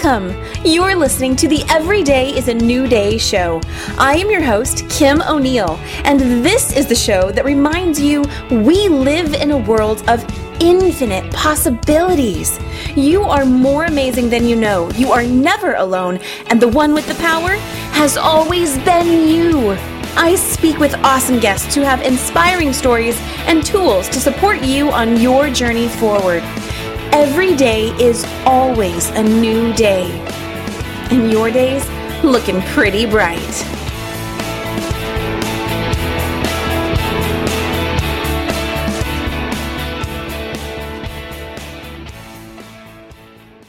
Welcome! You're listening to the Every Day is a New Day show. I am your host, Kim O'Neill, and this is the show that reminds you we live in a world of infinite possibilities. You are more amazing than you know. You are never alone, and the one with the power has always been you. I speak with awesome guests who have inspiring stories and tools to support you on your journey forward. Every day is always a new day. And your day's looking pretty bright.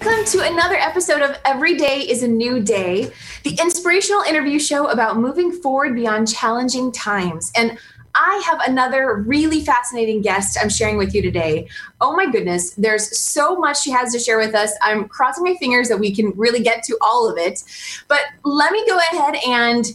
Welcome to another episode of Every Day is a New Day, the inspirational interview show about moving forward beyond challenging times. And I have another really fascinating guest I'm sharing with you today. Oh my goodness, there's so much she has to share with us. I'm crossing my fingers that we can really get to all of it. But let me go ahead and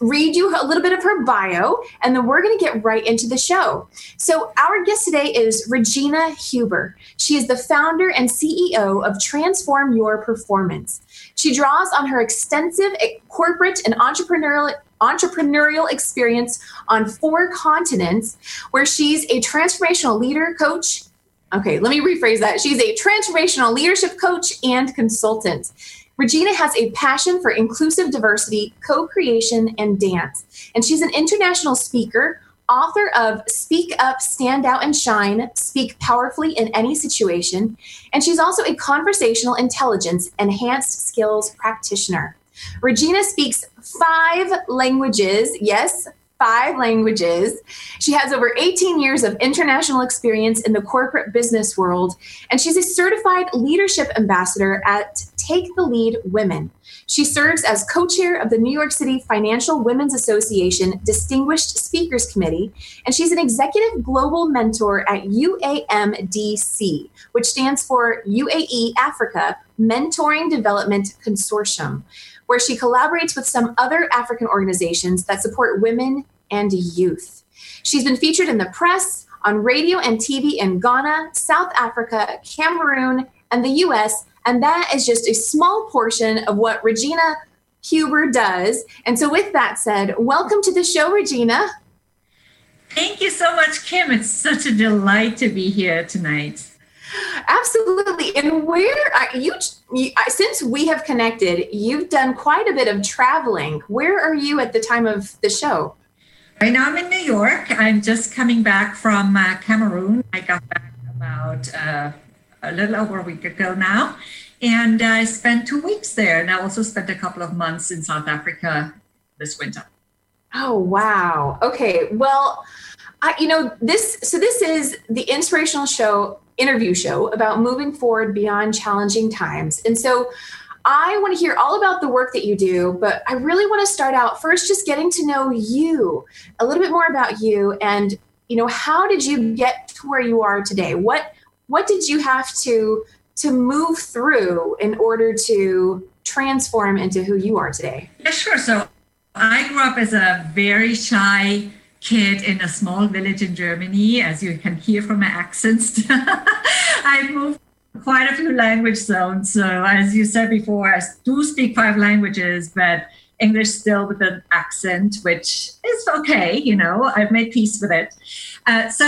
read you a little bit of her bio, and then we're going to get right into the show. So, our guest today is Regina Huber. She is the founder and CEO of Transform Your Performance. She draws on her extensive corporate and entrepreneurial entrepreneurial experience on four continents, where she's a transformational leader, coach. Okay, let me rephrase that. She's a transformational leadership coach and consultant. Regina has a passion for inclusive diversity, co creation, and dance. And she's an international speaker, author of Speak Up, Stand Out, and Shine, Speak Powerfully in Any Situation. And she's also a conversational intelligence enhanced skills practitioner. Regina speaks five languages. Yes, five languages. She has over 18 years of international experience in the corporate business world, and she's a certified leadership ambassador at Take the Lead Women. She serves as co chair of the New York City Financial Women's Association Distinguished Speakers Committee, and she's an executive global mentor at UAMDC, which stands for UAE Africa Mentoring Development Consortium where she collaborates with some other African organizations that support women and youth. She's been featured in the press, on radio and TV in Ghana, South Africa, Cameroon, and the US. And that is just a small portion of what Regina Huber does. And so, with that said, welcome to the show, Regina. Thank you so much, Kim. It's such a delight to be here tonight. Absolutely. And where are you, you, since we have connected, you've done quite a bit of traveling. Where are you at the time of the show? Right now, I'm in New York. I'm just coming back from uh, Cameroon. I got back about uh, a little over a week ago now. And I spent two weeks there. And I also spent a couple of months in South Africa this winter. Oh, wow. Okay. Well, I, you know, this, so this is the inspirational show interview show about moving forward beyond challenging times. And so I want to hear all about the work that you do, but I really want to start out first just getting to know you, a little bit more about you and you know how did you get to where you are today? What what did you have to to move through in order to transform into who you are today? Yeah, sure. So I grew up as a very shy kid in a small village in Germany, as you can hear from my accents. I moved quite a few language zones. So, as you said before, I do speak five languages, but English still with an accent, which is okay. You know, I've made peace with it. Uh, so,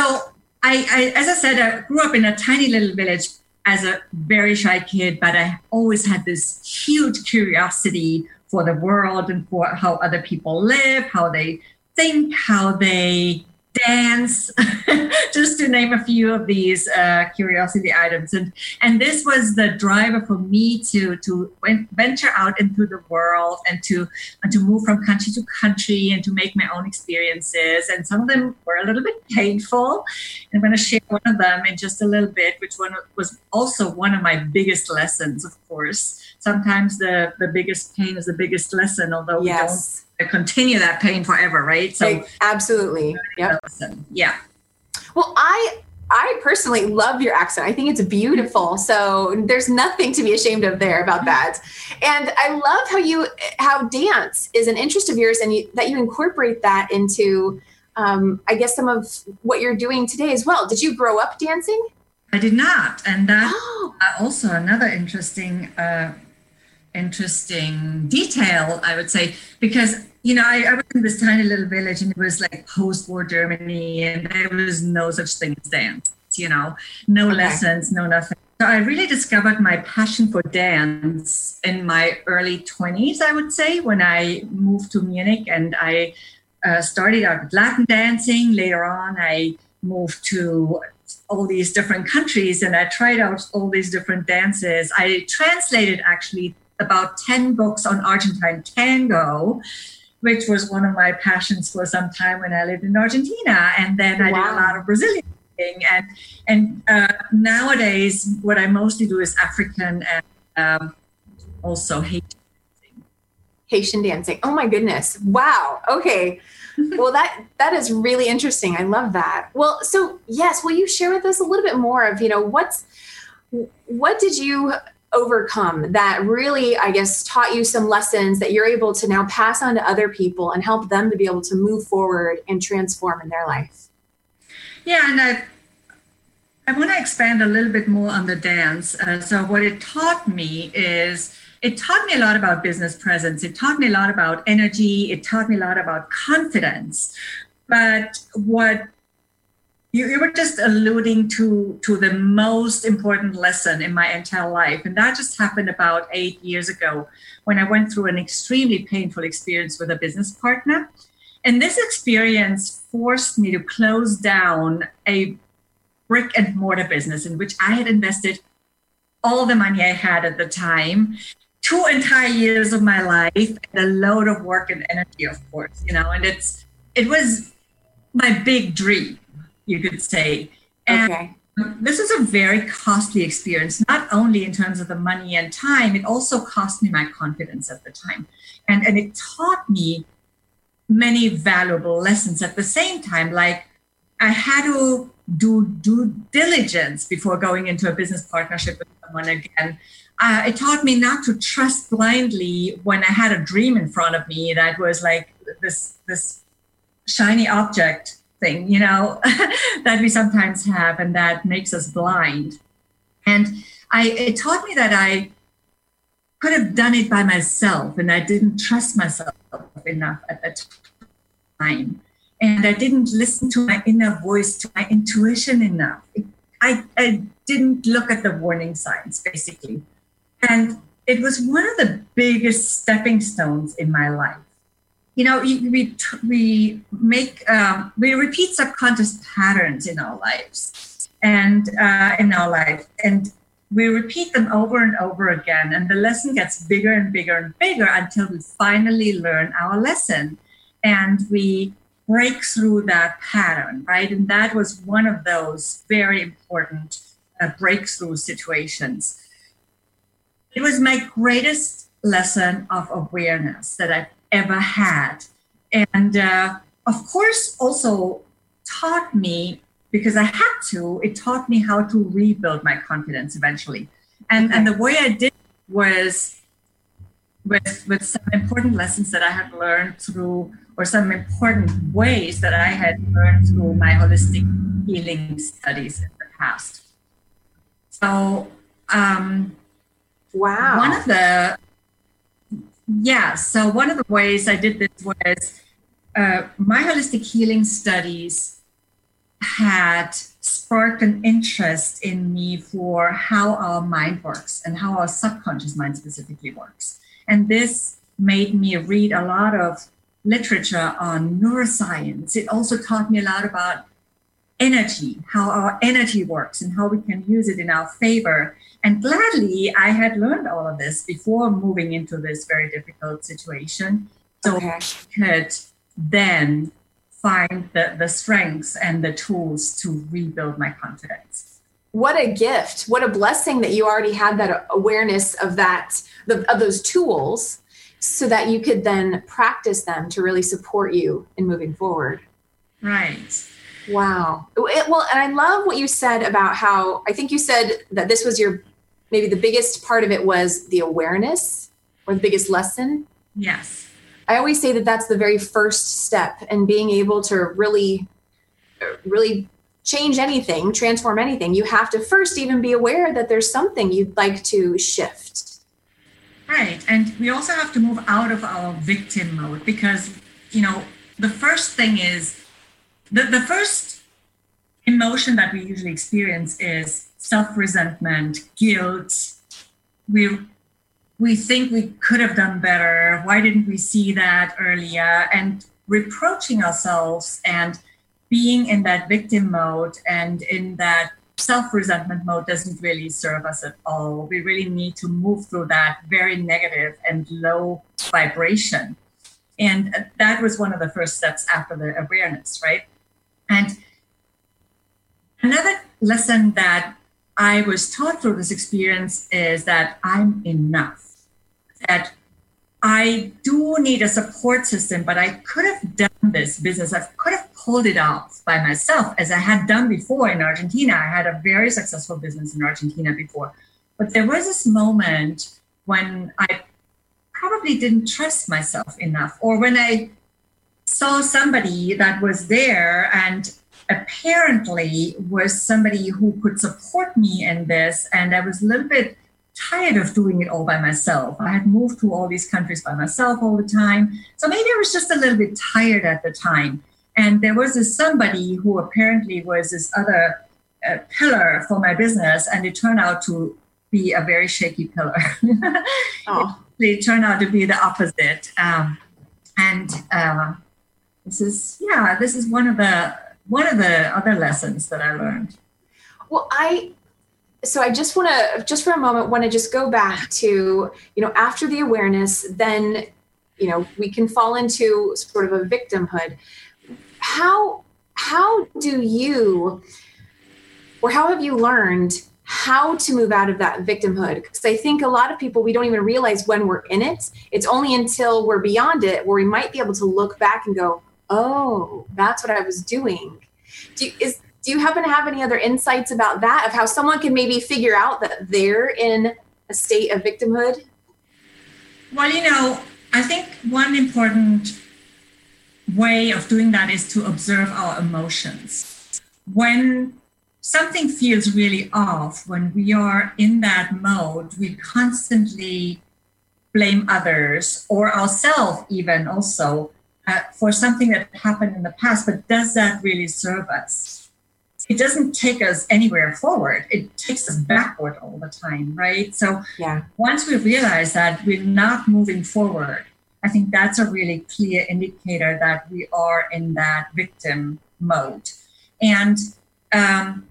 I, I, as I said, I grew up in a tiny little village as a very shy kid, but I always had this huge curiosity for the world and for how other people live, how they think, how they dance, just to name a few of these uh, curiosity items. And and this was the driver for me to to venture out into the world and to and to move from country to country and to make my own experiences. And some of them were a little bit painful. I'm going to share one of them in just a little bit, which one was also one of my biggest lessons, of course. Sometimes the the biggest pain is the biggest lesson, although yes. we don't continue that pain forever, right? So absolutely, yeah, yeah. Well, I I personally love your accent. I think it's beautiful. So there's nothing to be ashamed of there about that. And I love how you how dance is an interest of yours, and you, that you incorporate that into, um, I guess, some of what you're doing today as well. Did you grow up dancing? I did not, and that oh. also another interesting. Uh, interesting detail, I would say, because you know, I, I, was in this tiny little village and it was like post-war Germany and there was no such thing as dance, you know, no okay. lessons, no nothing. So I really discovered my passion for dance in my early 20s, I would say, when I moved to Munich and I uh, started out with Latin dancing. Later on, I moved to all these different countries and I tried out all these different dances. I translated actually about 10 books on Argentine tango, which was one of my passions for some time when I lived in Argentina. And then I wow. did a lot of Brazilian and and uh, nowadays what I mostly do is African and um, also Haitian dancing. Haitian dancing. Oh my goodness! Wow. Okay. well, that that is really interesting. I love that. Well, so yes, will you share with us a little bit more of you know what's what did you overcome that really i guess taught you some lessons that you're able to now pass on to other people and help them to be able to move forward and transform in their life yeah, and I, I want to expand a little bit more on the dance. Uh, so, what it taught me is it taught me a lot about business presence. It taught me a lot about energy. It taught me a lot about confidence. But what you, you were just alluding to to the most important lesson in my entire life, and that just happened about eight years ago when I went through an extremely painful experience with a business partner. And this experience forced me to close down a brick and mortar business in which I had invested all the money I had at the time, two entire years of my life, and a load of work and energy, of course, you know, and it's it was my big dream, you could say. And okay. this was a very costly experience, not only in terms of the money and time, it also cost me my confidence at the time. And and it taught me many valuable lessons at the same time. Like I had to do due diligence before going into a business partnership with someone again. Uh, it taught me not to trust blindly when I had a dream in front of me that was like this this shiny object thing, you know, that we sometimes have and that makes us blind. And I it taught me that I could have done it by myself and I didn't trust myself enough at the time. And I didn't listen to my inner voice, to my intuition enough. I, I didn't look at the warning signs, basically. And it was one of the biggest stepping stones in my life. You know, we, we make, um, we repeat subconscious patterns in our lives and uh, in our life. And we repeat them over and over again. And the lesson gets bigger and bigger and bigger until we finally learn our lesson and we break through that pattern right? And that was one of those very important uh, breakthrough situations. It was my greatest lesson of awareness that i've ever had and uh, of course also taught me because I had to, it taught me how to rebuild my confidence eventually. And, okay. and the way I did was with, with some important lessons that I had learned through, or some important ways that I had learned through my holistic healing studies in the past. So, um, wow. One of the, yeah, so one of the ways I did this was uh, my holistic healing studies had sparked an interest in me for how our mind works and how our subconscious mind specifically works. And this made me read a lot of literature on neuroscience. It also taught me a lot about energy, how our energy works and how we can use it in our favor. And gladly, I had learned all of this before moving into this very difficult situation. So okay. I could then find the, the strengths and the tools to rebuild my confidence what a gift what a blessing that you already had that awareness of that the, of those tools so that you could then practice them to really support you in moving forward right wow it, well and i love what you said about how i think you said that this was your maybe the biggest part of it was the awareness or the biggest lesson yes I always say that that's the very first step and being able to really, really change anything, transform anything. You have to first even be aware that there's something you'd like to shift. Right. And we also have to move out of our victim mode because, you know, the first thing is the, the first emotion that we usually experience is self resentment, guilt. We, we think we could have done better. Why didn't we see that earlier? And reproaching ourselves and being in that victim mode and in that self resentment mode doesn't really serve us at all. We really need to move through that very negative and low vibration. And that was one of the first steps after the awareness, right? And another lesson that I was taught through this experience is that I'm enough, that I do need a support system, but I could have done this business. I could have pulled it off by myself, as I had done before in Argentina. I had a very successful business in Argentina before. But there was this moment when I probably didn't trust myself enough, or when I saw somebody that was there and apparently was somebody who could support me in this, and I was a little bit tired of doing it all by myself. I had moved to all these countries by myself all the time. So maybe I was just a little bit tired at the time. And there was this somebody who apparently was this other uh, pillar for my business, and it turned out to be a very shaky pillar. oh. it, it, turned out to be the opposite. Um, and uh, this is, yeah, this is one of the one of the other lessons that I learned. Well, I so i just want to just for a moment want to just go back to you know after the awareness then you know we can fall into sort of a victimhood. How how do you or how have you learned how to move out of that victimhood? Because i think a lot of people we don't even realize when we're in it. It's only until we're beyond it where we might be able to look back and go oh that's what i was doing. Do, is do you happen to have any other insights about that of how someone can maybe figure out that they're in a state of victimhood? Well you know i think one important way of doing that is to observe our emotions. When something feels really off when we are in that mode we constantly blame others or ourselves even also uh, for something that happened in the past but does that really serve us it doesn't take us anywhere forward. It takes us backward all the time, right? So yeah. once we realize that we're not moving forward, I think that's a really clear indicator that we are in that victim mode. And um,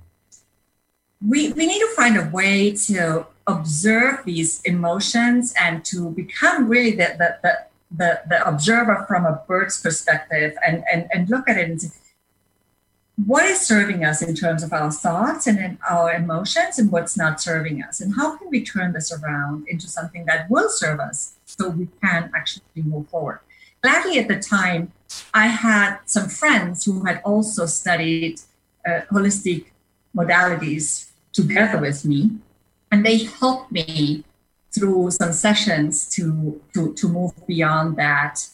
we, we need to find a way to observe these emotions and to become really the, the, the, the, the observer from a bird's perspective and, and, and look at it and say, what is serving us in terms of our thoughts and in our emotions and what's not serving us? And how can we turn this around into something that will serve us so we can actually move forward? Gladly at the time i had some friends who had also studied uh, holistic modalities together with me and they helped me through some sessions to to, to move beyond that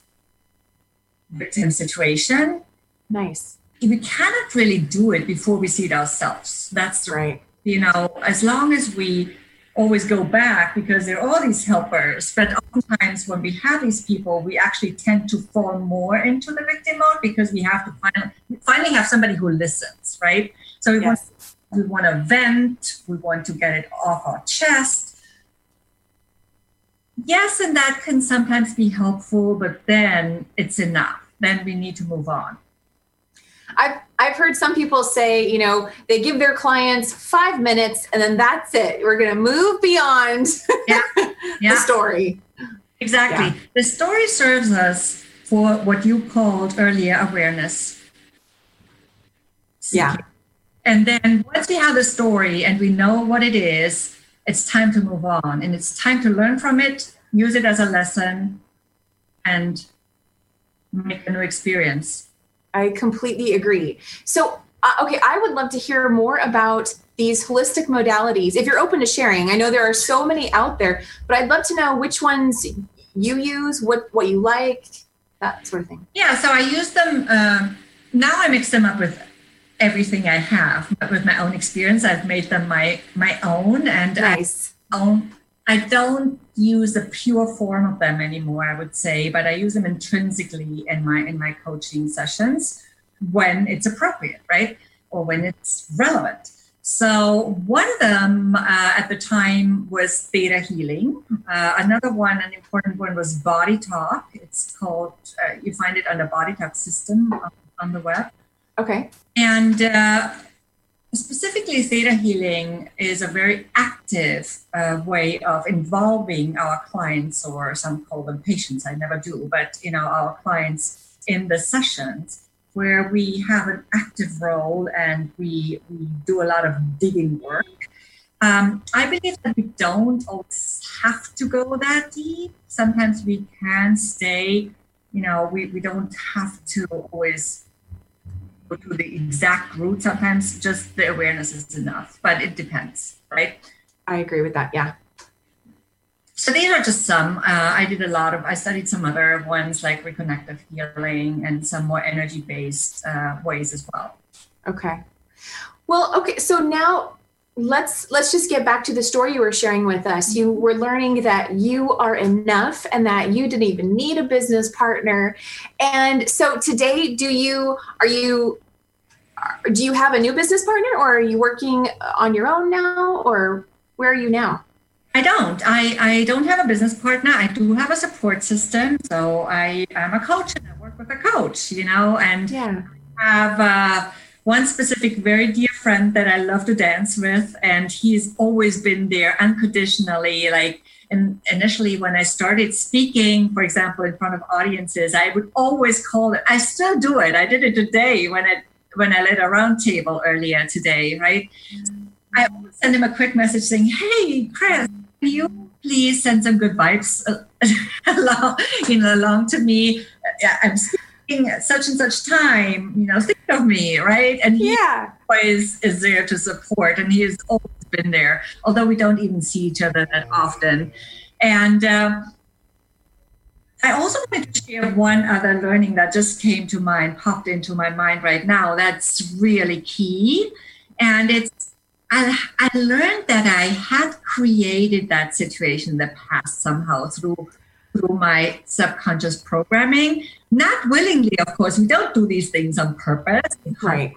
victim situation nice we cannot really do it before we see it ourselves. That's right. You know, as long as we always go back because there are all these helpers, but oftentimes when we have these people, we actually tend to fall more into the victim mode because we have to finally, finally have somebody who listens, right? So we yes. want we want to vent, we want to get it off our chest. Yes, and that can sometimes be helpful, but then it's enough. Then we need to move on. I've I've heard some people say, you know, they give their clients five minutes and then that's it. We're going to move beyond yeah. Yeah. the story. Exactly. Yeah. The story serves us for what you called earlier awareness. Yeah. And then once we have the story and we know what it is, it's time to move on and it's time to learn from it, use it as a lesson, and make a new experience. I completely agree. So, uh, okay, I would love to hear more about these holistic modalities. If you're open to sharing, I know there are so many out there, but I'd love to know which ones you use, what what you like, that sort of thing. Yeah, so I use them. Um, now I mix them up with everything I have, but with my own experience, I've made them my my own, and nice. I own I don't use the pure form of them anymore, I would say, but I use them intrinsically in my in my coaching sessions when it's appropriate, right? Or when it's relevant. So one of them uh, at the time was theta healing. Uh, another one, an important one, was body talk. It's called. Uh, you find it under Body Talk System on, on the web. Okay. And uh, specifically, theta healing is a very active uh, way of involving our clients, or some call them patients. I never do, but you know our clients in the sessions where we have an active role and we, we do a lot of digging work. Um, I believe that we don't always have to go that deep. Sometimes we can stay, you know, we, we don't have to always go to the exact root. Sometimes just the awareness is enough, but it depends, right? I agree with that. Yeah. So these are just some. Uh, I did a lot of. I studied some other ones like reconnective healing and some more energy-based uh, ways as well. Okay. Well, okay. So now let's let's just get back to the story you were sharing with us. You were learning that you are enough and that you didn't even need a business partner. And so today, do you are you do you have a new business partner or are you working on your own now or where are you now? I don't. I, I don't have a business partner. I do have a support system. So I I'm a coach and I work with a coach, you know, and yeah. I have uh, one specific very dear friend that I love to dance with. And he's always been there unconditionally. Like initially when I started speaking, for example, in front of audiences, I would always call it, I still do it. I did it today when I when I led a roundtable earlier today, right? Mm-hmm. I send him a quick message saying, Hey, Chris, can you please send some good vibes uh, along, you know, along to me? I'm speaking at such and such time, you know, think of me, right? And he yeah. always is there to support, and he has always been there, although we don't even see each other that often. And um, I also wanted to share one other learning that just came to mind, popped into my mind right now. That's really key. And it's I, I learned that I had created that situation in the past somehow through through my subconscious programming. Not willingly, of course. We don't do these things on purpose. Right.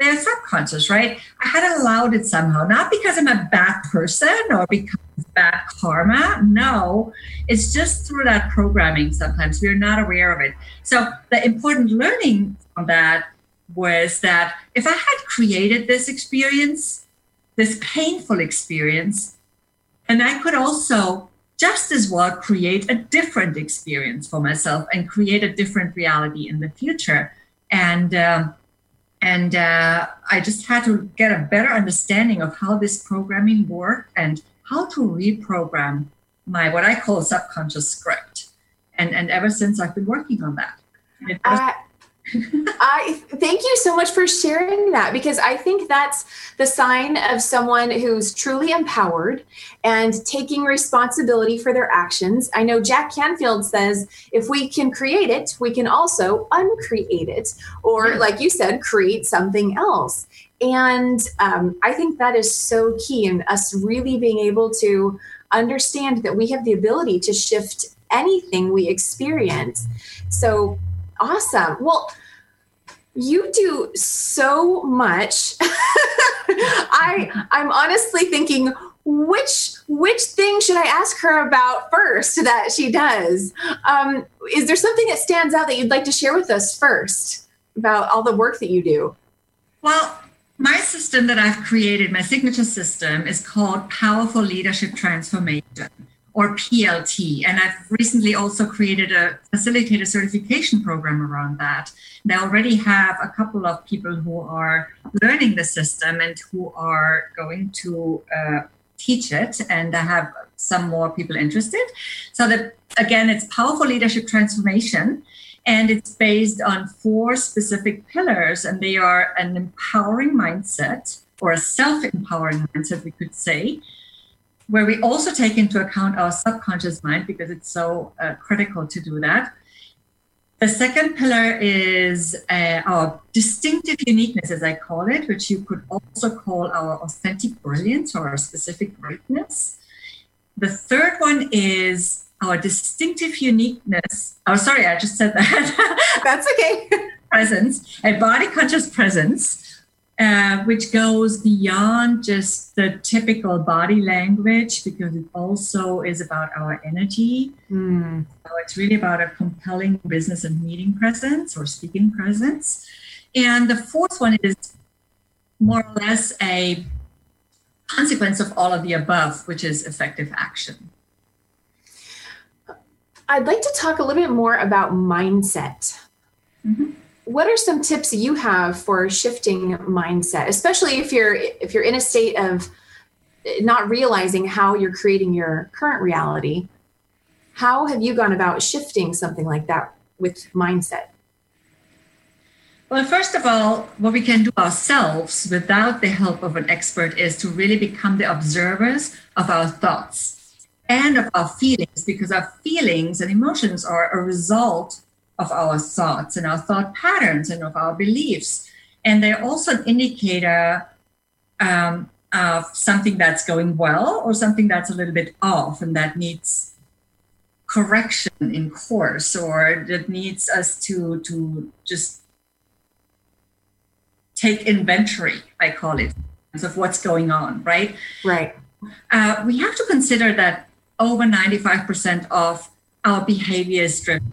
They're subconscious, right? I had allowed it somehow, not because I'm a bad person or because bad karma. No, it's just through that programming sometimes. We're not aware of it. So the important learning from that was that if I had created this experience, this painful experience. And I could also just as well create a different experience for myself and create a different reality in the future. And um, and uh, I just had to get a better understanding of how this programming worked and how to reprogram my what I call subconscious script. And and ever since I've been working on that. Uh, I thank you so much for sharing that because I think that's the sign of someone who's truly empowered and taking responsibility for their actions. I know Jack Canfield says if we can create it, we can also uncreate it, or like you said, create something else. And um, I think that is so key in us really being able to understand that we have the ability to shift anything we experience. So Awesome. Well, you do so much. I I'm honestly thinking which which thing should I ask her about first that she does? Um, is there something that stands out that you'd like to share with us first about all the work that you do? Well, my system that I've created, my signature system, is called Powerful Leadership Transformation or PLT. And I've recently also created a facilitator certification program around that. And I already have a couple of people who are learning the system and who are going to uh, teach it. And I have some more people interested. So that again, it's powerful leadership transformation. And it's based on four specific pillars, and they are an empowering mindset or a self empowering mindset, we could say, where we also take into account our subconscious mind because it's so uh, critical to do that. The second pillar is uh, our distinctive uniqueness, as I call it, which you could also call our authentic brilliance or our specific greatness. the third one is our distinctive uniqueness. Oh, sorry, I just said that. That's okay. presence, a body conscious presence uh, which goes beyond just the typical body language because it also is about our energy. Mm. So it's really about a compelling business and meeting presence or speaking presence. And the fourth one is more or less a consequence of all of the above, which is effective action. I'd like to talk a little bit more about mindset. Mm-hmm what are some tips you have for shifting mindset especially if you're if you're in a state of not realizing how you're creating your current reality? How have you gone about shifting something like that with mindset? Well first of all what we can do ourselves without the help of an expert is to really become the observers of our thoughts and of our feelings because our feelings and emotions are a result of our thoughts and our thought patterns and of our beliefs. And they're also an indicator um, of something that's going well or something that's a little bit off and that needs correction in course or that needs us to to just take inventory i call it of what's going on right right uh, we have to consider that over 95% of our behavior is driven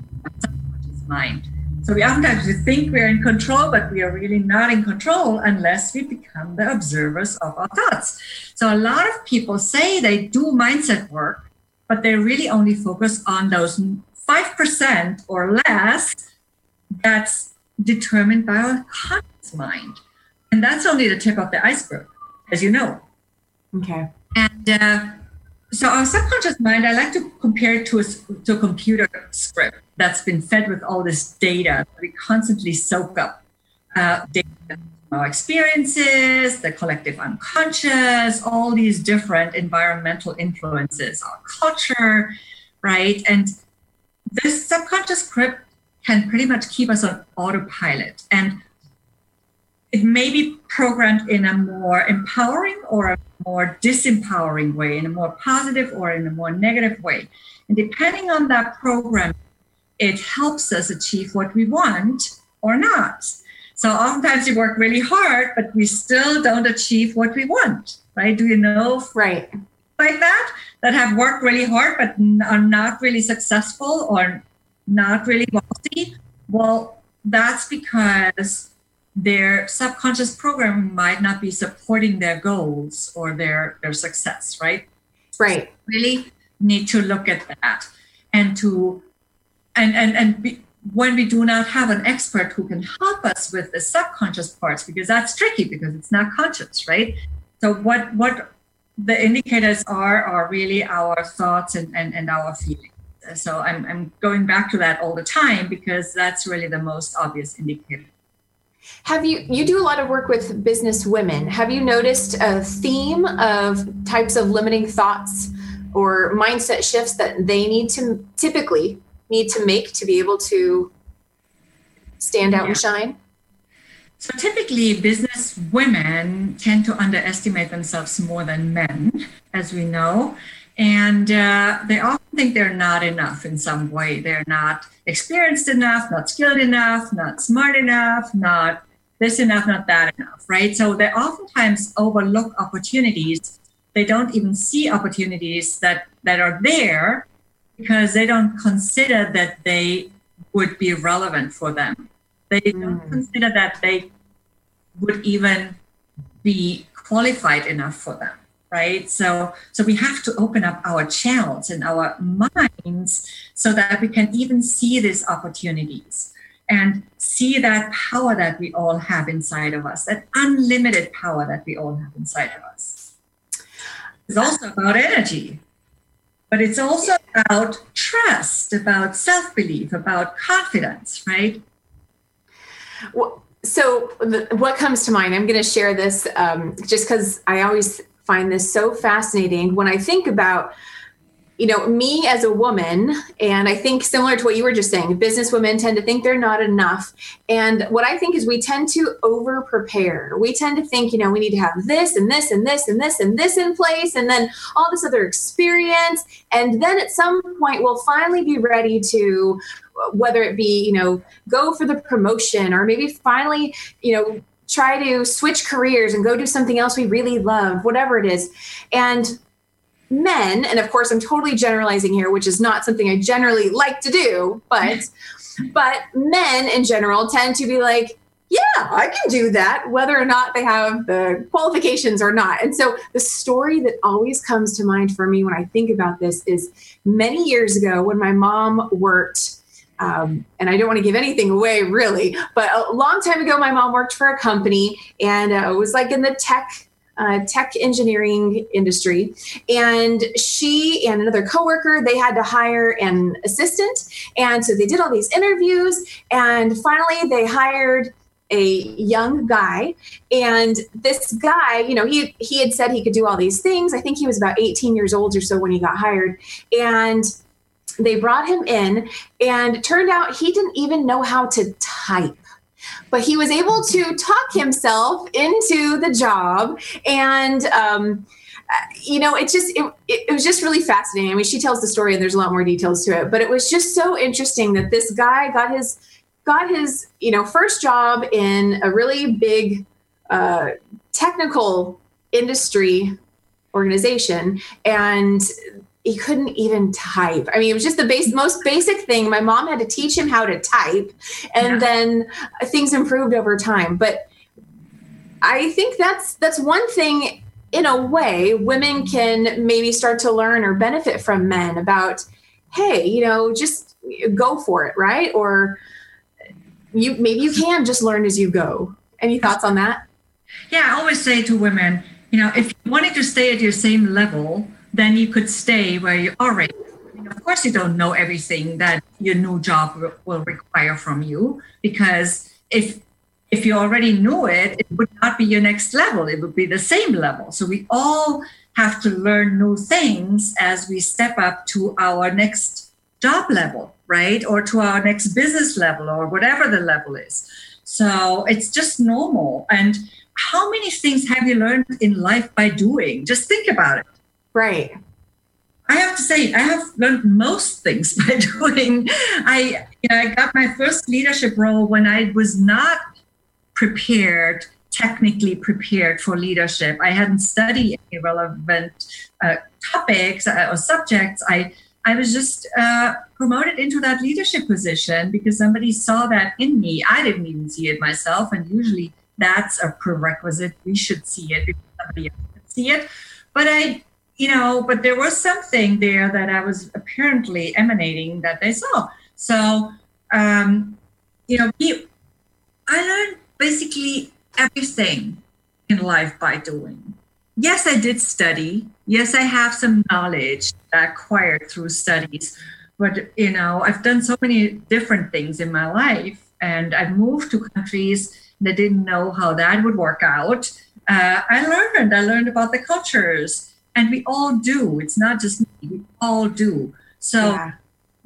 mind. So we oftentimes we think we're in control, but we are really not in control unless we become the observers of our thoughts. So a lot of people say they do mindset work, but they really only focus on those 5% or less that's determined by our conscious mind. And that's only the tip of the iceberg, as you know. Okay. And uh, so our subconscious mind, I like to compare it to a, to a computer script that's been fed with all this data. We constantly soak up uh, data our experiences, the collective unconscious, all these different environmental influences, our culture, right? And this subconscious script can pretty much keep us on autopilot. And it may be programmed in a more empowering or a more disempowering way, in a more positive or in a more negative way. And depending on that program, it helps us achieve what we want or not. So oftentimes we work really hard, but we still don't achieve what we want, right? Do you know? Right. Like that, that have worked really hard, but are not really successful or not really wealthy. Well, that's because their subconscious program might not be supporting their goals or their their success right? Right. Really need to look at that and to and and and be, when we do not have an expert who can help us with the subconscious parts because that's tricky because it's not conscious right? So what what the indicators are are really our thoughts and and, and our feelings. So I'm, I'm going back to that all the time because that's really the most obvious indicator have you you do a lot of work with business women? Have you noticed a theme of types of limiting thoughts or mindset shifts that they need to typically need to make to be able to stand out yeah. and shine? So typically, business women tend to underestimate themselves more than men, as we know. And uh, they often think they're not enough in some way. They're not experienced enough, not skilled enough, not smart enough, not this enough, not that enough, right? So they oftentimes overlook opportunities. They don't even see opportunities that, that are there because they don't consider that they would be relevant for them. They mm. don't consider that they would even be qualified enough for them right so so we have to open up our channels and our minds so that we can even see these opportunities and see that power that we all have inside of us, that unlimited power that we all have inside of us. It's also about energy, but it's also about trust, about self belief, about confidence, right? Well, so, what comes to mind? I'm going to share this um, just because I always find this so fascinating when I think about you know, me as a woman, and I think similar to what you were just saying, business women tend to think they're not enough. And what I think is we tend to over prepare. We tend to think, you know, we need to have this and this and this and this and this in place, and then all this other experience. And then at some point, we'll finally be ready to, whether it be, you know, go for the promotion or maybe finally, you know, try to switch careers and go do something else we really love, whatever it is. And men, and of course I'm totally generalizing here, which is not something I generally like to do, but but men in general tend to be like, yeah, I can do that, whether or not they have the qualifications or not. And so the story that always comes to mind for me when I think about this is many years ago when my mom worked. Um, and I don't want to give anything away really, but a long time ago, my mom worked for a company and uh, it was like in the tech uh, tech engineering industry. And she and another coworker, they had to hire an assistant. And so they did all these interviews. And finally, they hired a young guy and this guy you know he he had said he could do all these things i think he was about 18 years old or so when he got hired and they brought him in and turned out he didn't even know how to type. But he was able to talk himself into the job and um, you know it just it, it, was just really fascinating. I mean she tells the story and there's a lot more details to it but it was just so interesting that this guy got his got his you know first job in a really big uh, technical industry organization and he couldn't even type. I mean, it was just the base, most basic thing. My mom had to teach him how to type, and yeah. then things improved over time. But I think that's that's one thing. In a way, women can maybe start to learn or benefit from men about, hey, you know, just go for it, right? Or you maybe you can just learn as you go. Any thoughts on that? Yeah, I always say to women, you know, if you wanted to stay at your same level, then you could stay where you are. Right. Of course, you don't know everything that your new job will require from you because if if you already knew it, it would not be your next level. It would be the same level. So we all have to learn new things as we step up to our next job level, right? Or to our next business level or whatever the level is. So it's just normal. And how many things have you learned in life by doing? Just think about it. Right. I have to say, I have learned most things by doing. I, you know, I got my first leadership role when I was not prepared, technically prepared for leadership. I hadn't studied any relevant uh, topics uh, or subjects. I, I was just uh, promoted into that leadership position because somebody saw that in me. I didn't even see it myself, and usually that's a prerequisite. We should see it before somebody else see it. But I you know, but there was something there that I was apparently emanating that they saw. So, um, you know, I learned basically everything in life by doing. Yes, I did study. Yes, I have some knowledge acquired through studies. But, you know, I've done so many different things in my life and I've moved to countries that didn't know how that would work out. Uh, I learned. I learned about the cultures and we all do. It's not just me. We all do. So yeah.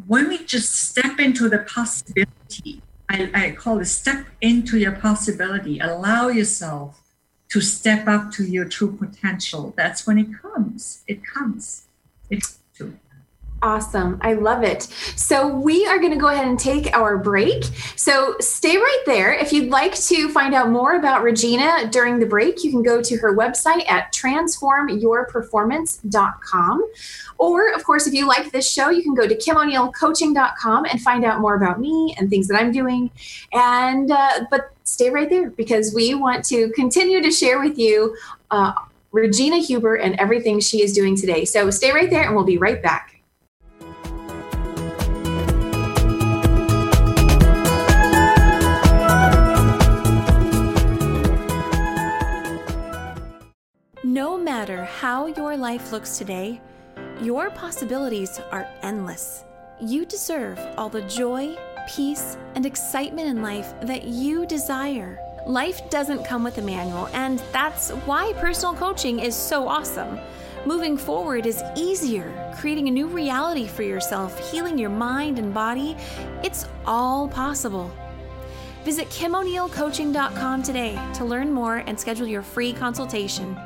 when we just step into the possibility I, I call it step into your possibility. Allow yourself to step up to your true potential. That's when it comes. It comes. It's true Awesome. I love it. So, we are going to go ahead and take our break. So, stay right there. If you'd like to find out more about Regina during the break, you can go to her website at transformyourperformance.com. Or, of course, if you like this show, you can go to kimoneilcoaching.com and find out more about me and things that I'm doing. And, uh, but stay right there because we want to continue to share with you uh, Regina Huber and everything she is doing today. So, stay right there and we'll be right back. No matter how your life looks today, your possibilities are endless. You deserve all the joy, peace, and excitement in life that you desire. Life doesn't come with a manual, and that's why personal coaching is so awesome. Moving forward is easier creating a new reality for yourself, healing your mind and body, it's all possible. Visit KimO'NeillCoaching.com today to learn more and schedule your free consultation.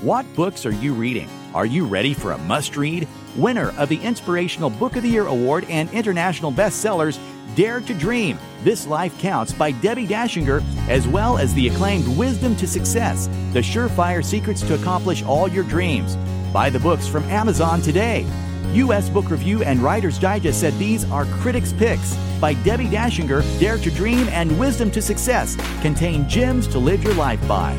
What books are you reading? Are you ready for a must read? Winner of the Inspirational Book of the Year Award and international bestsellers, Dare to Dream This Life Counts by Debbie Dashinger, as well as the acclaimed Wisdom to Success The Surefire Secrets to Accomplish All Your Dreams. Buy the books from Amazon today. U.S. Book Review and Writer's Digest said these are critics' picks by Debbie Dashinger. Dare to Dream and Wisdom to Success contain gems to live your life by.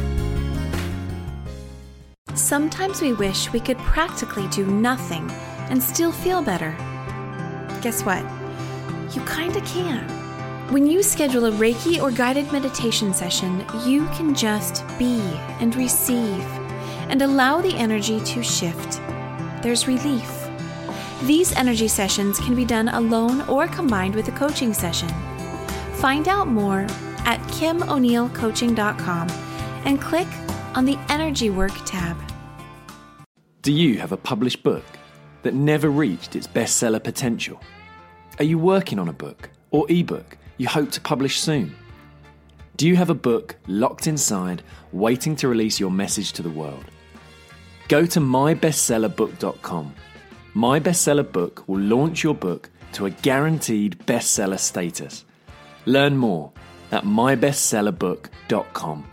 Sometimes we wish we could practically do nothing and still feel better. Guess what? You kinda can. When you schedule a Reiki or guided meditation session, you can just be and receive and allow the energy to shift. There's relief. These energy sessions can be done alone or combined with a coaching session. Find out more at KimO'NeillCoaching.com and click on the Energy Work tab. Do you have a published book that never reached its bestseller potential? Are you working on a book or ebook you hope to publish soon? Do you have a book locked inside, waiting to release your message to the world? Go to mybestsellerbook.com. My Bestseller Book will launch your book to a guaranteed bestseller status. Learn more at mybestsellerbook.com.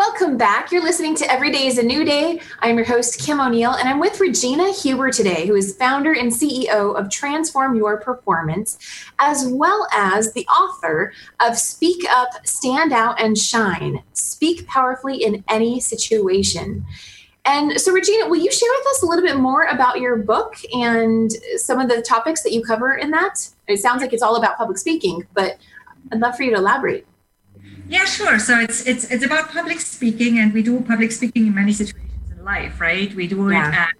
Welcome back. You're listening to Every Day is a New Day. I'm your host, Kim O'Neill, and I'm with Regina Huber today, who is founder and CEO of Transform Your Performance, as well as the author of Speak Up, Stand Out, and Shine Speak Powerfully in Any Situation. And so, Regina, will you share with us a little bit more about your book and some of the topics that you cover in that? It sounds like it's all about public speaking, but I'd love for you to elaborate. Yeah, sure. So it's it's it's about public speaking, and we do public speaking in many situations in life, right? We do yeah. it at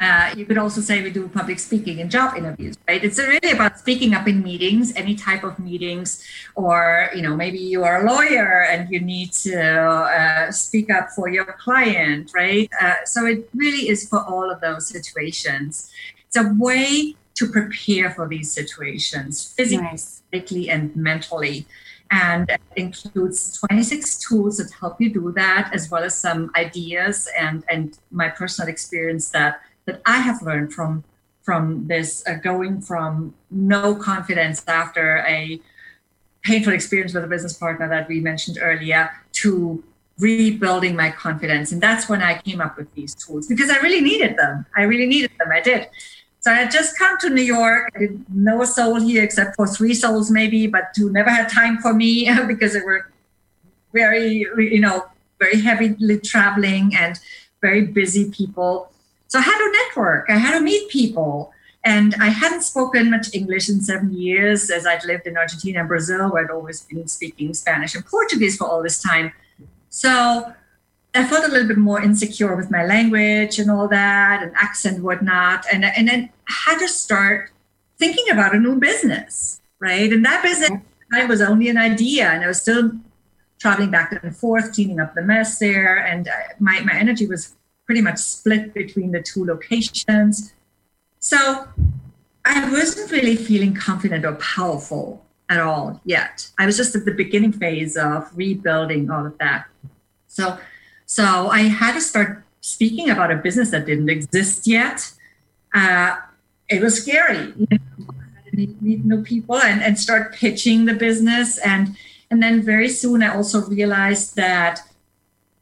uh, you could also say we do public speaking in job interviews, right? It's really about speaking up in meetings, any type of meetings, or you know maybe you are a lawyer and you need to uh, speak up for your client, right? Uh, so it really is for all of those situations. It's a way to prepare for these situations physically nice. and mentally and it includes 26 tools that help you do that as well as some ideas and and my personal experience that that i have learned from from this uh, going from no confidence after a painful experience with a business partner that we mentioned earlier to rebuilding my confidence. And that's when i came up with these tools because i really needed them. I really needed them. I did so I had just come to New York. I didn't know a soul here except for three souls maybe, but who never had time for me because they were very, you know, very heavily traveling and very busy people. So I had to network. I had to meet people. And I hadn't spoken much English in seven years as I'd lived in Argentina and Brazil, where I'd always been speaking Spanish and Portuguese for all this time. So I felt a little bit more insecure with my language and all that, and accent, whatnot, and and then had to start thinking about a new business, right? And that business mm-hmm. I was only an idea, and I was still traveling back and forth, cleaning up the mess there, and my my energy was pretty much split between the two locations. So I wasn't really feeling confident or powerful at all yet. I was just at the beginning phase of rebuilding all of that. So so I had to start speaking about a business that didn't exist yet. Uh, it was scary. Meet, meet new people and, and start pitching the business. And, and then very soon I also realized that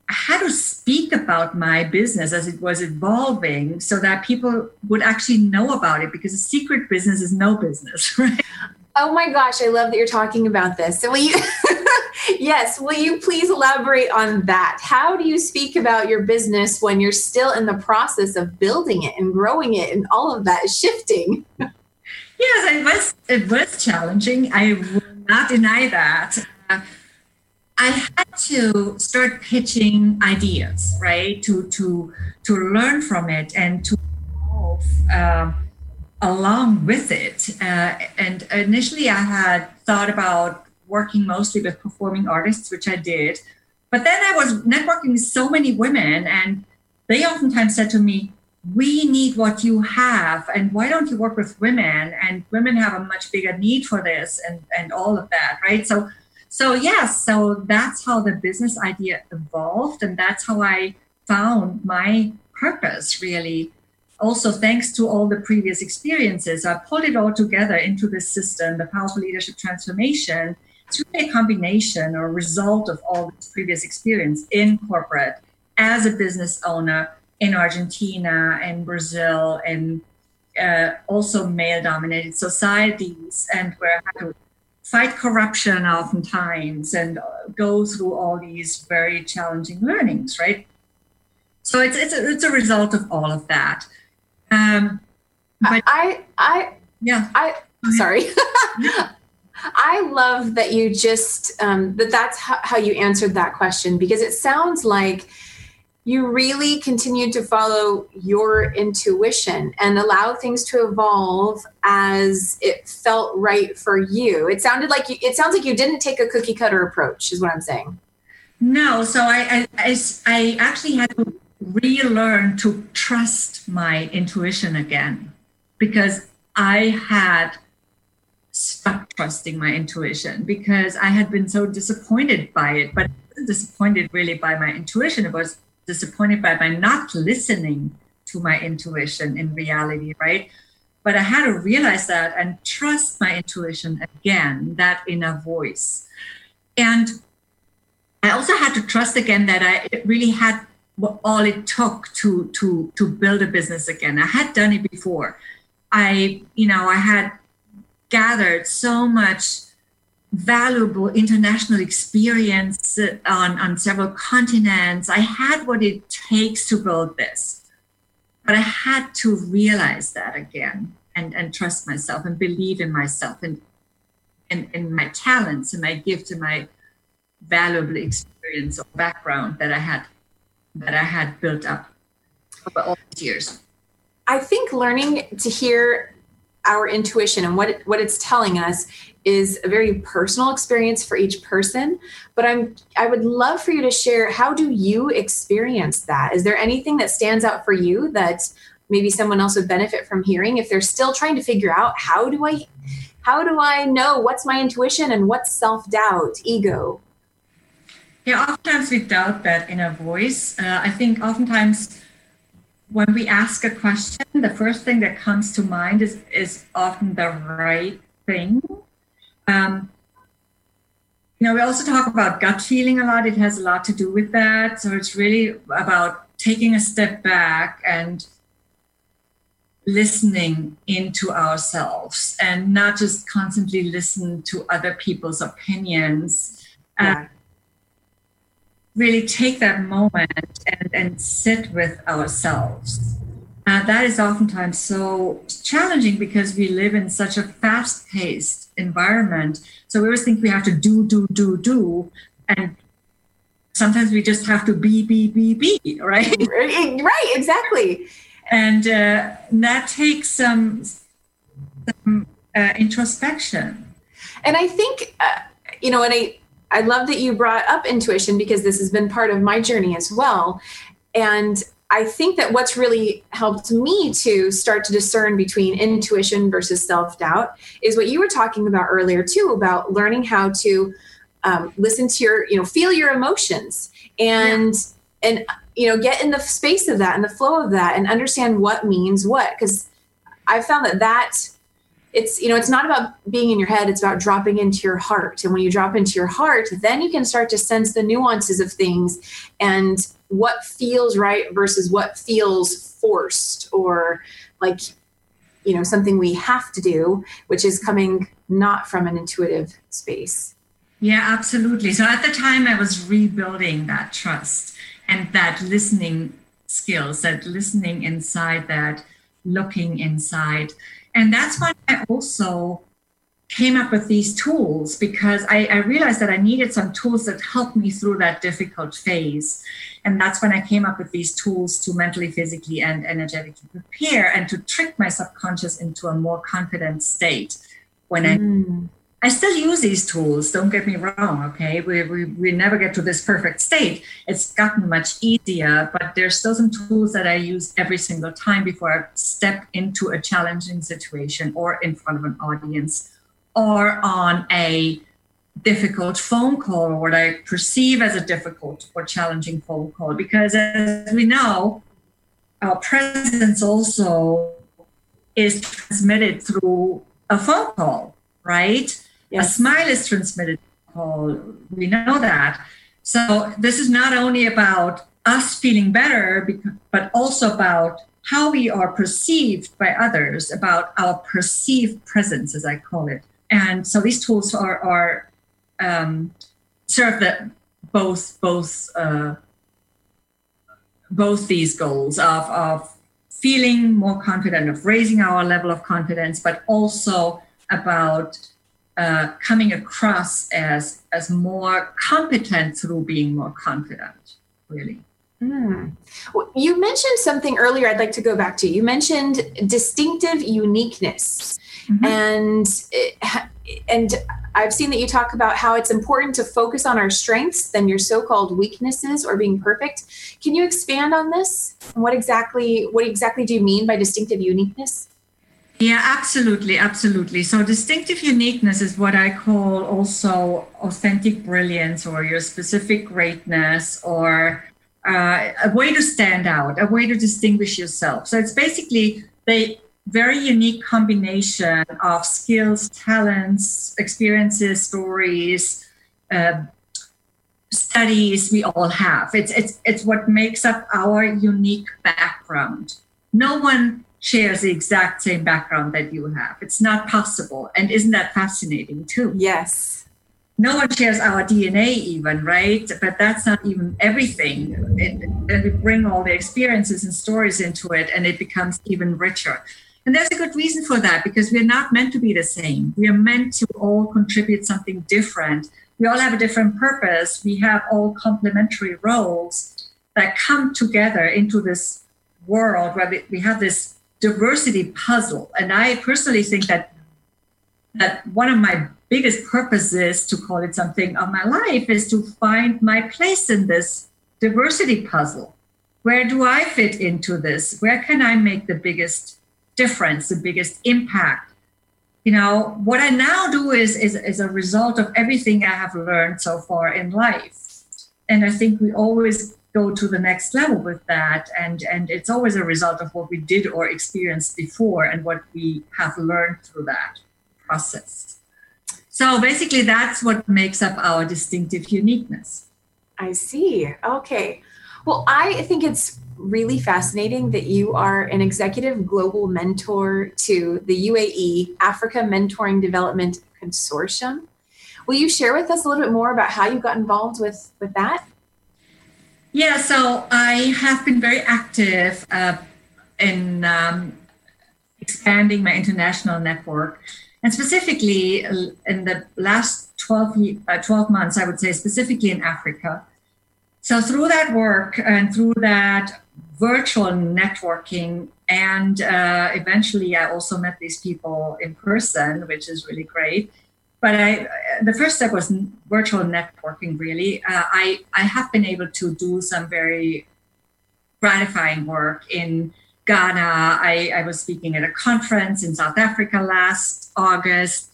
I had to speak about my business as it was evolving so that people would actually know about it because a secret business is no business, right? Oh my gosh, I love that you're talking about this. So you Yes, will you please elaborate on that? How do you speak about your business when you're still in the process of building it and growing it and all of that shifting? Yes, it was it was challenging. I will not deny that. Uh, I had to start pitching ideas, right? To to to learn from it and to evolve. Um, along with it. Uh, and initially, I had thought about working mostly with performing artists, which I did. But then I was networking with so many women, and they oftentimes said to me, we need what you have and why don't you work with women? And women have a much bigger need for this and and all of that right? So so yes so that's how the business idea evolved and that's how i found my purpose really. Also thanks to all the previous experiences i pulled it all together into this system the powerful leadership transformation it's really a combination or result of all this previous experience in corporate as a business owner in Argentina and Brazil and uh, also male dominated societies and where I had to fight corruption oftentimes and go through all these very challenging learnings, right? So it's it's a, it's a result of all of that. Um, but I I yeah I sorry. I love that you just um, that that's how, how you answered that question because it sounds like you really continued to follow your intuition and allow things to evolve as it felt right for you. It sounded like you, it sounds like you didn't take a cookie cutter approach, is what I'm saying. No, so I, I, I actually had to relearn to trust my intuition again because I had stopped trusting my intuition because I had been so disappointed by it, but disappointed really by my intuition. It was disappointed by my not listening to my intuition in reality, right? But I had to realize that and trust my intuition again, that inner voice. And I also had to trust again that I really had all it took to to to build a business again. I had done it before. I, you know, I had gathered so much valuable international experience on, on several continents. I had what it takes to build this. But I had to realize that again and, and trust myself and believe in myself and in, in my talents and my gifts and my valuable experience or background that I had that I had built up over all these years. I think learning to hear our intuition and what it, what it's telling us is a very personal experience for each person. But i'm i would love for you to share how do you experience that? Is there anything that stands out for you that maybe someone else would benefit from hearing? If they're still trying to figure out how do i how do i know what's my intuition and what's self-doubt ego? Yeah oftentimes we doubt that inner voice. Uh, i think oftentimes when we ask a question, the first thing that comes to mind is, is often the right thing. Um, you know, we also talk about gut feeling a lot. It has a lot to do with that. So it's really about taking a step back and listening into ourselves and not just constantly listen to other people's opinions. Yeah really take that moment and, and sit with ourselves. Uh, that is oftentimes so challenging because we live in such a fast paced environment. So we always think we have to do, do, do, do. And sometimes we just have to be, be, be, be, right? Right, exactly. And uh, that takes some, some uh, introspection. And I think, uh, you know, and I, I love that you brought up intuition because this has been part of my journey as well. And I think that what's really helped me to start to discern between intuition versus self doubt is what you were talking about earlier, too, about learning how to um, listen to your, you know, feel your emotions and, yeah. and, you know, get in the space of that and the flow of that and understand what means what. Because I found that that it's you know it's not about being in your head it's about dropping into your heart. And when you drop into your heart then you can start to sense the nuances of things and what feels right versus what feels forced or like you know something we have to do which is coming not from an intuitive space. Yeah absolutely. So at the time i was rebuilding that trust and that listening skills that listening inside that looking inside and that's when I also came up with these tools because I, I, realized that I needed some tools that helped me through that difficult phase. And that's when I came up with these tools to mentally, physically, and energetically prepare and to trick my subconscious into a more confident state when mm. I I still use these tools, don't get me wrong, okay? We, we, we never get to this perfect state. It's gotten much easier, but there's still some tools that I use every single time before I step into a challenging situation or in front of an audience or on a difficult phone call or what I perceive as a difficult or challenging phone call. Because as we know, our presence also is transmitted through a phone call, right? Yes. A smile is transmitted. we know that. So this is not only about us feeling better, but also about how we are perceived by others, about our perceived presence, as I call it. And so these tools are, are um, serve that both both uh, both these goals of, of feeling more confident, of raising our level of confidence, but also about uh, coming across as as more competent through being more confident really. Mm. well, you mentioned something earlier i'd like to go back to. You mentioned distinctive uniqueness. Mm-hmm. and and i've seen that you talk about how it's important to focus on our strengths than your so-called weaknesses or being perfect. Can you expand on this? What exactly what exactly do you mean by distinctive uniqueness yeah, absolutely, absolutely. So distinctive uniqueness is what I call also authentic brilliance or your specific greatness or uh, a way to stand out, a way to distinguish yourself. So it's basically the very unique combination of skills, talents, experiences, stories, uh, studies we all have. It's it's it's what makes up our unique background. No one shares the exact same background that you have. It's not possible. And isn't that fascinating too? Yes. No one shares our DNA, even, right? But that's not even everything. It, and we bring all the experiences and stories into it, and it becomes even richer. And there's a good reason for that because we're not meant to be the same. We are meant to all contribute something different. We all have a different purpose. We have all complementary roles that come together into this world where we, we have this diversity puzzle. And I personally think that that one of my biggest purposes to call it something of my life is to find my place in this diversity puzzle. Where do I fit into this? Where can I make the biggest difference, the biggest impact? You know, what I now do is, is, is a result of everything I have learned so far in life. And I think we always go to the next level with that. And and it's always a result of what we did or experienced before and what we have learned through that process. So basically that's what makes up our distinctive uniqueness. I see. Okay. Well i think it's really fascinating that you are an executive global mentor to the uae africa mentoring development consortium. Will you share with us a little bit more about how you got involved with with that yeah, so I have been very active uh, in um, expanding my international network. And specifically uh, in the last 12, uh, 12 months, I would say, specifically in Africa. So through that work and through that virtual networking, and uh, eventually I also met these people in person, which is really great but I, the first step was virtual networking. Really, uh, I I have been able to do some very gratifying work in Ghana. I, I was speaking at a conference in South Africa last August.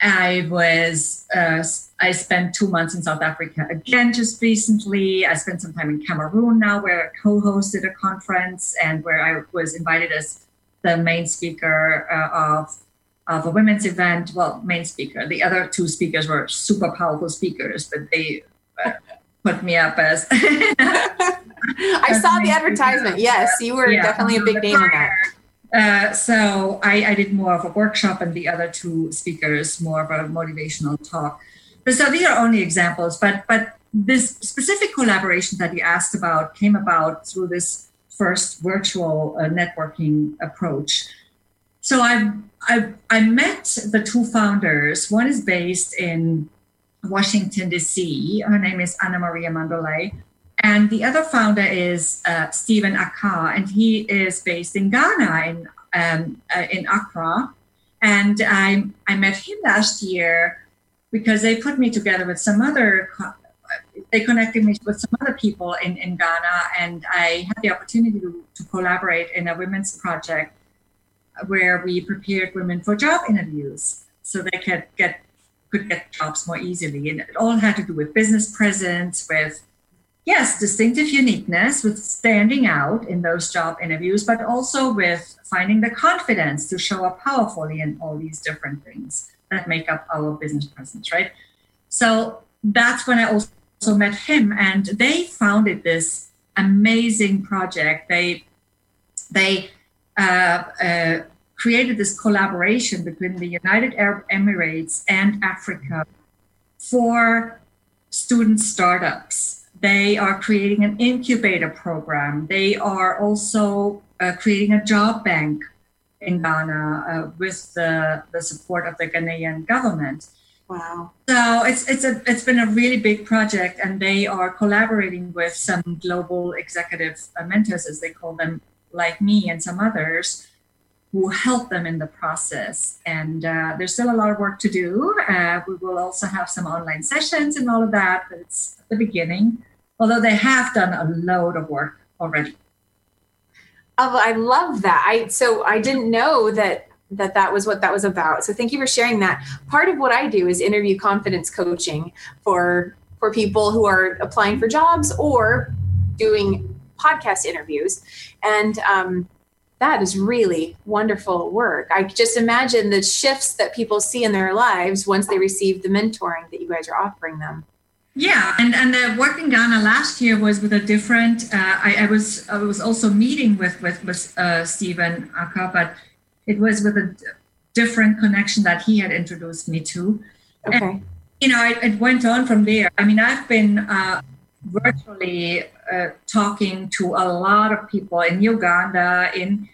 I was uh, I spent two months in South Africa again just recently. I spent some time in Cameroon now, where I co-hosted a conference and where I was invited as the main speaker uh, of of a women's event. Well, main speaker. The other two speakers were super powerful speakers, but they uh, put me up as. I saw the advertisement. Yes, you were yeah, definitely a big name in that. Uh, so I, I, did more of a workshop, and the other two speakers more of a motivational talk. But so these are only examples, but but this specific collaboration that you asked about came about through this first virtual uh, networking approach so I, I I met the two founders. One is based in Washington D.C. Her name is Anna Maria Mandolay, and the other founder is uh, Stephen Aka, and he is based in Ghana in um, uh, in Accra. And I I met him last year because they put me together with some other they connected me with some other people in, in Ghana, and I had the opportunity to, to collaborate in a women's project where we prepared women for job interviews so they could get could get jobs more easily. And it all had to do with business presence, with yes, distinctive uniqueness, with standing out in those job interviews, but also with finding the confidence to show up powerfully in all these different things that make up our business presence, right? So that's when I also met him, and they founded this amazing project. They they uh, uh, created this collaboration between the United Arab Emirates and Africa for student startups. They are creating an incubator program. They are also uh, creating a job bank in Ghana uh, with the, the support of the Ghanaian government. Wow. So it's it's a it's been a really big project, and they are collaborating with some global executive uh, mentors, as they call them, like me and some others, who help them in the process. And uh, there's still a lot of work to do. Uh, we will also have some online sessions and all of that, but it's at the beginning. Although they have done a load of work already. Oh, I love that. I so I didn't know that that that was what that was about. So thank you for sharing that. Part of what I do is interview confidence coaching for for people who are applying for jobs or doing podcast interviews, and um, that is really wonderful work. I just imagine the shifts that people see in their lives once they receive the mentoring that you guys are offering them. Yeah, and and the work in Ghana last year was with a different. Uh, I, I was I was also meeting with with with uh, Stephen Aka, but it was with a different connection that he had introduced me to. Okay. And, you know, it, it, went on from there. I mean, I've been uh, virtually uh, talking to a lot of people in Uganda, in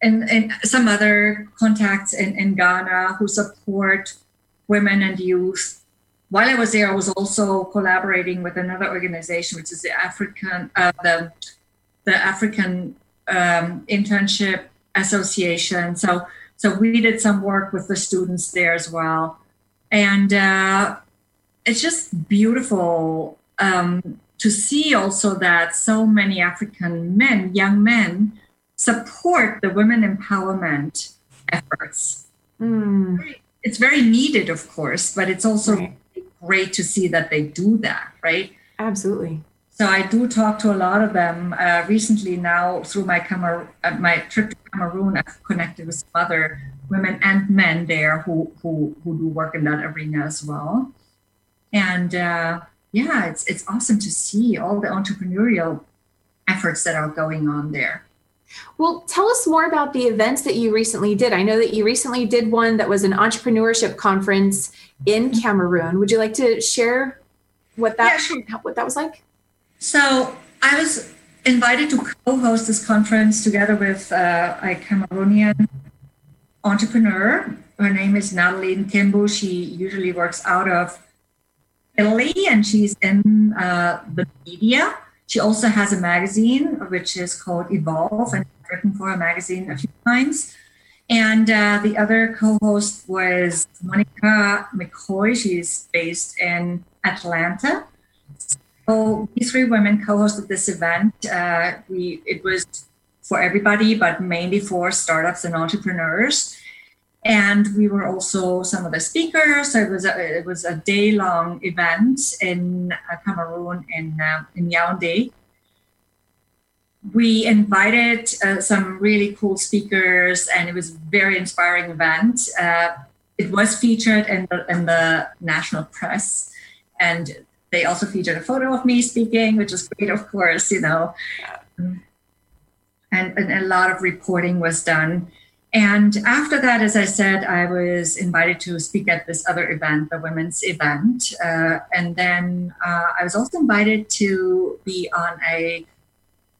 and, some other contacts in, in Ghana who support women and youth. While I was there, I was also collaborating with another organization, which is the African uh, the the African um, internship association. So so we did some work with the students there as well, and uh, it's just beautiful um, to see also that so many African men, young men, support the women empowerment efforts. Mm. It's very needed, of course, but it's also right. great to see that they do that, right? Absolutely. So I do talk to a lot of them. Uh, recently, now through my Camer- uh, my trip to Cameroon, I've connected with some other women and men there who who who do work in that arena as well. And uh, yeah, it's it's awesome to see all the entrepreneurial efforts that are going on there. Well, tell us more about the events that you recently did. I know that you recently did one that was an entrepreneurship conference in Cameroon. Would you like to share what that yeah, sure. what that was like? So I was invited to co-host this conference together with uh, a Cameroonian entrepreneur. Her name is Natalie Nkembu. She usually works out of Italy and she's in uh, the media. She also has a magazine which is called Evolve and I've written for a magazine a few times. And uh, the other co-host was Monica McCoy. She's based in Atlanta. So these three women co-hosted this event. Uh, we it was for everybody, but mainly for startups and entrepreneurs. And we were also some of the speakers. So it was a, it was a day long event in uh, Cameroon in uh, in Yaoundé. We invited uh, some really cool speakers, and it was a very inspiring event. Uh, it was featured in the, in the national press, and they also featured a photo of me speaking, which is great, of course, you know. And, and a lot of reporting was done. And after that, as I said, I was invited to speak at this other event, the women's event. Uh, and then uh, I was also invited to be on a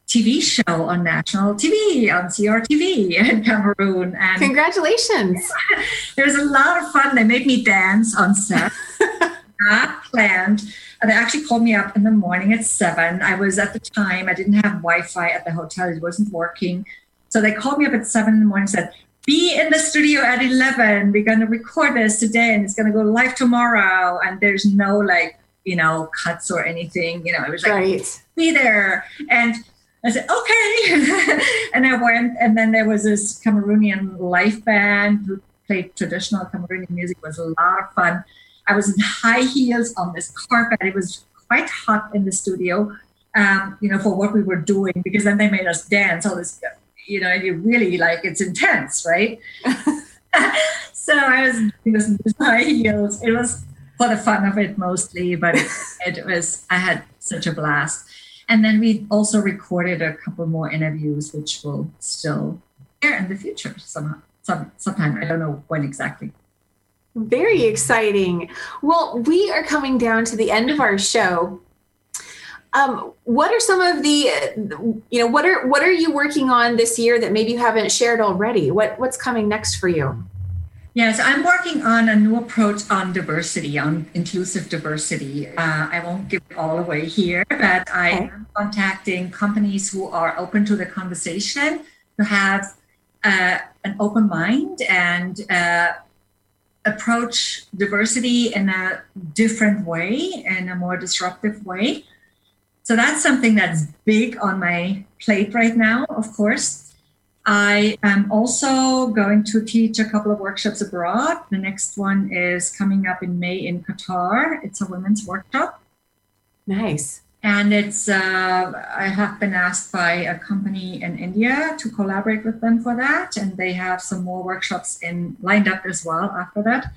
TV show on national TV on CRTV in Cameroon. And congratulations! it was a lot of fun. They made me dance on set. Not planned. And they actually called me up in the morning at seven. I was at the time, I didn't have Wi Fi at the hotel, it wasn't working. So they called me up at seven in the morning and said, Be in the studio at 11. We're going to record this today and it's going to go live tomorrow. And there's no like, you know, cuts or anything. You know, it was like, right. Be there. And I said, okay. and I went, and then there was this Cameroonian life band who played traditional Cameroonian music. It was a lot of fun. I was in high heels on this carpet. It was quite hot in the studio, um, you know, for what we were doing, because then they made us dance all this, you know, you really like, it's intense, right? so I was this high heels. It was for the fun of it mostly, but it, was, I had such a blast. And then we also recorded a couple more interviews, which will still air in the future some, some, sometime. I don't know when exactly. Very exciting. Well, we are coming down to the end of our show. Um, what are some of the, you know, what are what are you working on this year that maybe you haven't shared already? What what's coming next for you? Yes, I'm working on a new approach on diversity, on inclusive diversity. Uh, I won't give it all away here, but I okay. am contacting companies who are open to the conversation, who have uh, an open mind and uh, approach diversity in a different way, in a more disruptive way. So that's something that's big on my plate right now, of course. I am also going to teach a couple of workshops abroad. The next one is coming up in May in Qatar. It's a women's workshop. Nice. And it's uh, I have been asked by a company in India to collaborate with them for that, and they have some more workshops in lined up as well after that.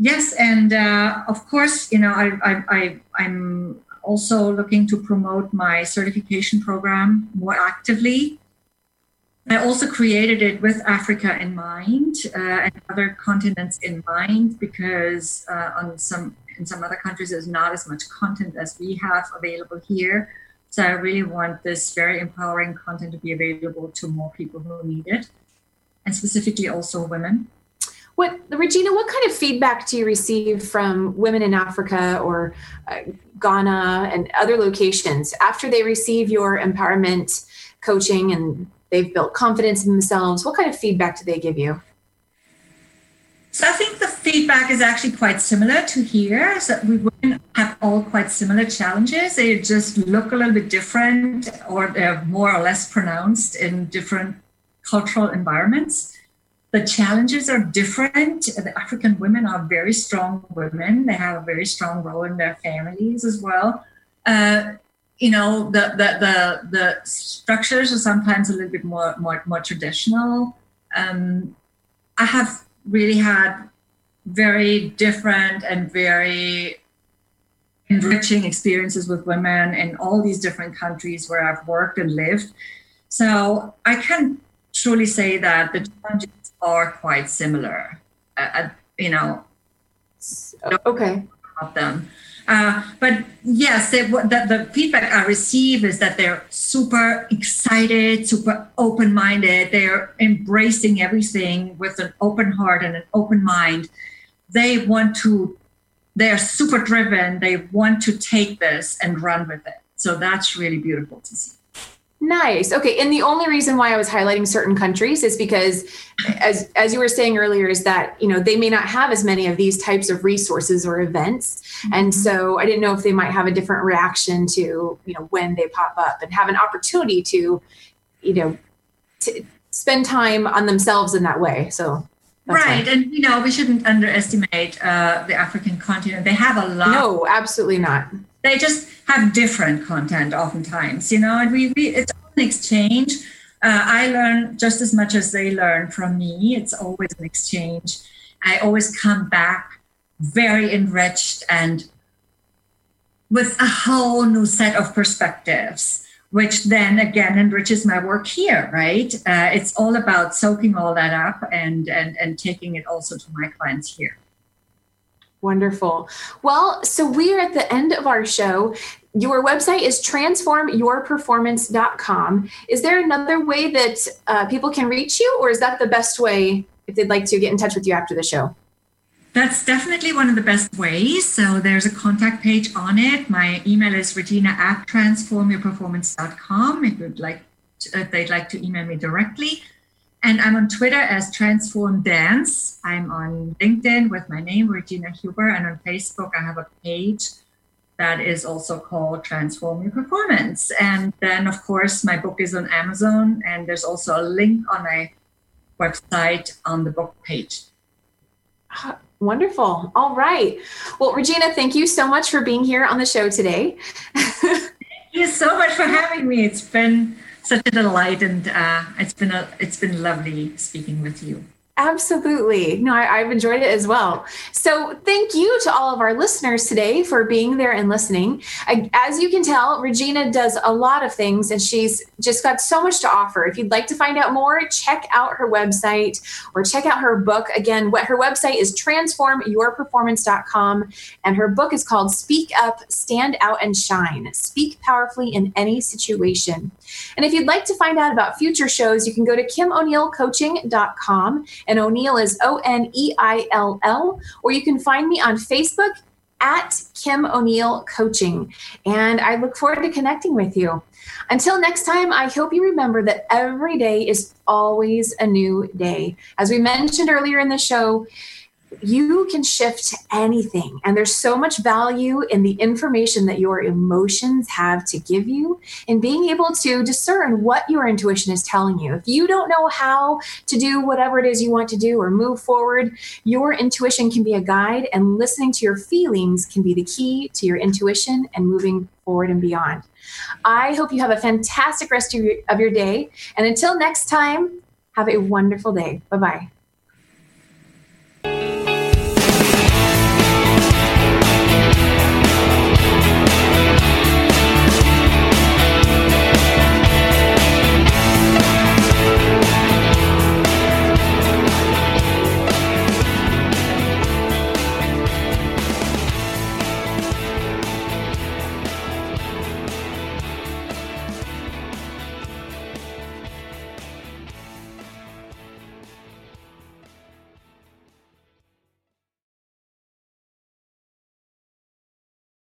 Yes, and uh, of course, you know, I, I, I I'm also looking to promote my certification program more actively I also created it with Africa in mind uh, and other continents in mind because uh, on some in some other countries there's not as much content as we have available here. So I really want this very empowering content to be available to more people who need it, and specifically also women. What Regina? What kind of feedback do you receive from women in Africa or uh, Ghana and other locations after they receive your empowerment coaching and they've built confidence in themselves what kind of feedback do they give you so I think the feedback is actually quite similar to here. So we women have all quite similar challenges. They just look a little bit different or they're more or less pronounced in different cultural environments. The challenges are different. The African women are very strong women. They have a very strong role in their families as well. Uh, you know the, the the the structures are sometimes a little bit more more more traditional um, i have really had very different and very enriching experiences with women in all these different countries where i've worked and lived so i can truly say that the challenges are quite similar uh, uh you know okay of them uh, but yes, they, the, the feedback I receive is that they're super excited, super open minded. They're embracing everything with an open heart and an open mind. They want to, they're super driven. They want to take this and run with it. So that's really beautiful to see. Nice. Okay. And the only reason why I was highlighting certain countries is because as as you were saying earlier is that, you know, they may not have as many of these types of resources or events. Mm-hmm. And so I didn't know if they might have a different reaction to, you know, when they pop up and have an opportunity to, you know, to spend time on themselves in that way. So right why. and you know we shouldn't underestimate uh, the african continent they have a lot no absolutely not they just have different content oftentimes, you know, and we, we it's an exchange. Uh, I learn just as much as they learn from me. It's always an exchange. I always come back very enriched and with a whole new set of perspectives, which then again enriches my work here, right? Uh, it's all about soaking all that up and, and, and taking it also to my clients here. Wonderful. Well, so we are at the end of our show. your website is transformyourperformance.com. Is there another way that uh, people can reach you, or is that the best way if they'd like to get in touch with you after the show? That's definitely one of the best ways. So there's a contact page on it. My email is regina at transformyourperformance.com if you'd like to, if they'd like to email me directly. And I'm on Twitter as Transform Dance. I'm on LinkedIn with my name, Regina Huber, and on Facebook I have a page that is also called Transform Your Performance. And then, of course, my book is on Amazon, and there's also a link on my website on the book page. Ah, wonderful. All right. Well, Regina, thank you so much for being here on the show today. thank you so much for having me. It's been such a delight, and uh, it's been a, it's been lovely speaking with you. Absolutely. No, I, have enjoyed it as well. So, thank you to all of our listeners today for being there and listening. As you can tell, Regina does a lot of things and she's just got so much to offer. If you'd like to find out more, check out her website or check out her book. Again, what her website is transformyourperformance.com and her book is called Speak Up, Stand Out and Shine. Speak powerfully in any situation. And if you'd like to find out about future shows, you can go to kimoneillcoaching.com and O'Neill is O N E I L L, or you can find me on Facebook at Kim O'Neill Coaching. And I look forward to connecting with you. Until next time, I hope you remember that every day is always a new day. As we mentioned earlier in the show, you can shift to anything. And there's so much value in the information that your emotions have to give you and being able to discern what your intuition is telling you. If you don't know how to do whatever it is you want to do or move forward, your intuition can be a guide, and listening to your feelings can be the key to your intuition and moving forward and beyond. I hope you have a fantastic rest of your, of your day. And until next time, have a wonderful day. Bye bye.